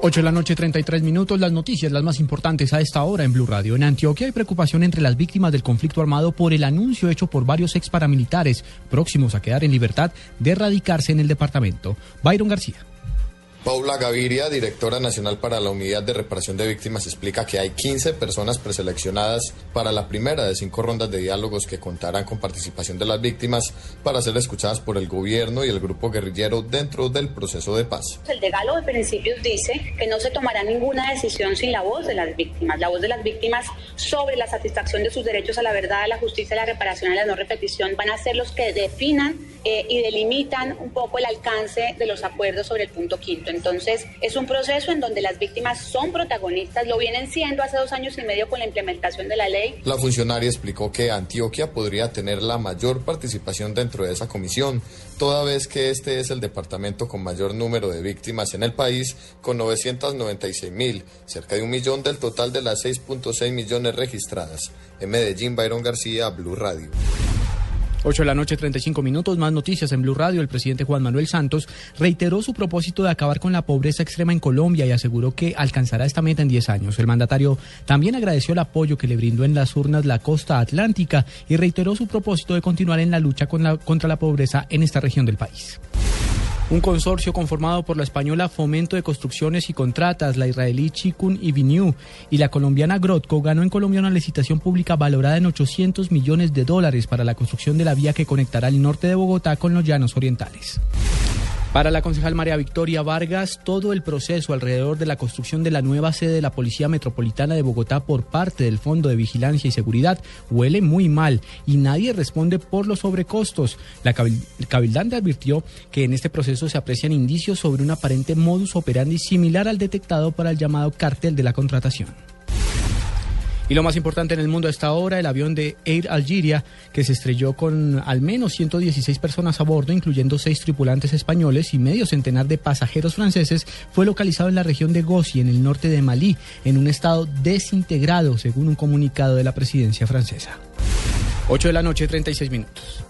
8 de la noche, 33 minutos. Las noticias, las más importantes a esta hora en Blue Radio. En Antioquia hay preocupación entre las víctimas del conflicto armado por el anuncio hecho por varios ex paramilitares próximos a quedar en libertad de radicarse en el departamento. Byron García. Paula Gaviria, directora nacional para la Unidad de Reparación de Víctimas, explica que hay 15 personas preseleccionadas para la primera de cinco rondas de diálogos que contarán con participación de las víctimas para ser escuchadas por el gobierno y el grupo guerrillero dentro del proceso de paz. El decálogo de principios dice que no se tomará ninguna decisión sin la voz de las víctimas, la voz de las víctimas sobre la satisfacción de sus derechos a la verdad, a la justicia, a la reparación y a la no repetición van a ser los que definan eh, y delimitan un poco el alcance de los acuerdos sobre el punto quinto. Entonces, es un proceso en donde las víctimas son protagonistas, lo vienen siendo hace dos años y medio con la implementación de la ley. La funcionaria explicó que Antioquia podría tener la mayor participación dentro de esa comisión, toda vez que este es el departamento con mayor número de víctimas en el país, con 996 mil, cerca de un millón del total de las 6.6 millones registradas. En Medellín, Byron García, Blue Radio. 8 de la noche, 35 minutos. Más noticias en Blue Radio. El presidente Juan Manuel Santos reiteró su propósito de acabar con la pobreza extrema en Colombia y aseguró que alcanzará esta meta en 10 años. El mandatario también agradeció el apoyo que le brindó en las urnas la costa atlántica y reiteró su propósito de continuar en la lucha contra la pobreza en esta región del país. Un consorcio conformado por la española Fomento de Construcciones y Contratas, la israelí Chikun y Viniu y la colombiana Grotco ganó en Colombia una licitación pública valorada en 800 millones de dólares para la construcción de la vía que conectará el norte de Bogotá con los llanos orientales. Para la concejal María Victoria Vargas, todo el proceso alrededor de la construcción de la nueva sede de la Policía Metropolitana de Bogotá por parte del Fondo de Vigilancia y Seguridad huele muy mal y nadie responde por los sobrecostos. La cabildante advirtió que en este proceso se aprecian indicios sobre un aparente modus operandi similar al detectado para el llamado cartel de la contratación. Y lo más importante en el mundo a esta hora, el avión de Air Algeria, que se estrelló con al menos 116 personas a bordo, incluyendo seis tripulantes españoles y medio centenar de pasajeros franceses, fue localizado en la región de Gossi, en el norte de Malí, en un estado desintegrado, según un comunicado de la presidencia francesa. 8 de la noche, 36 minutos.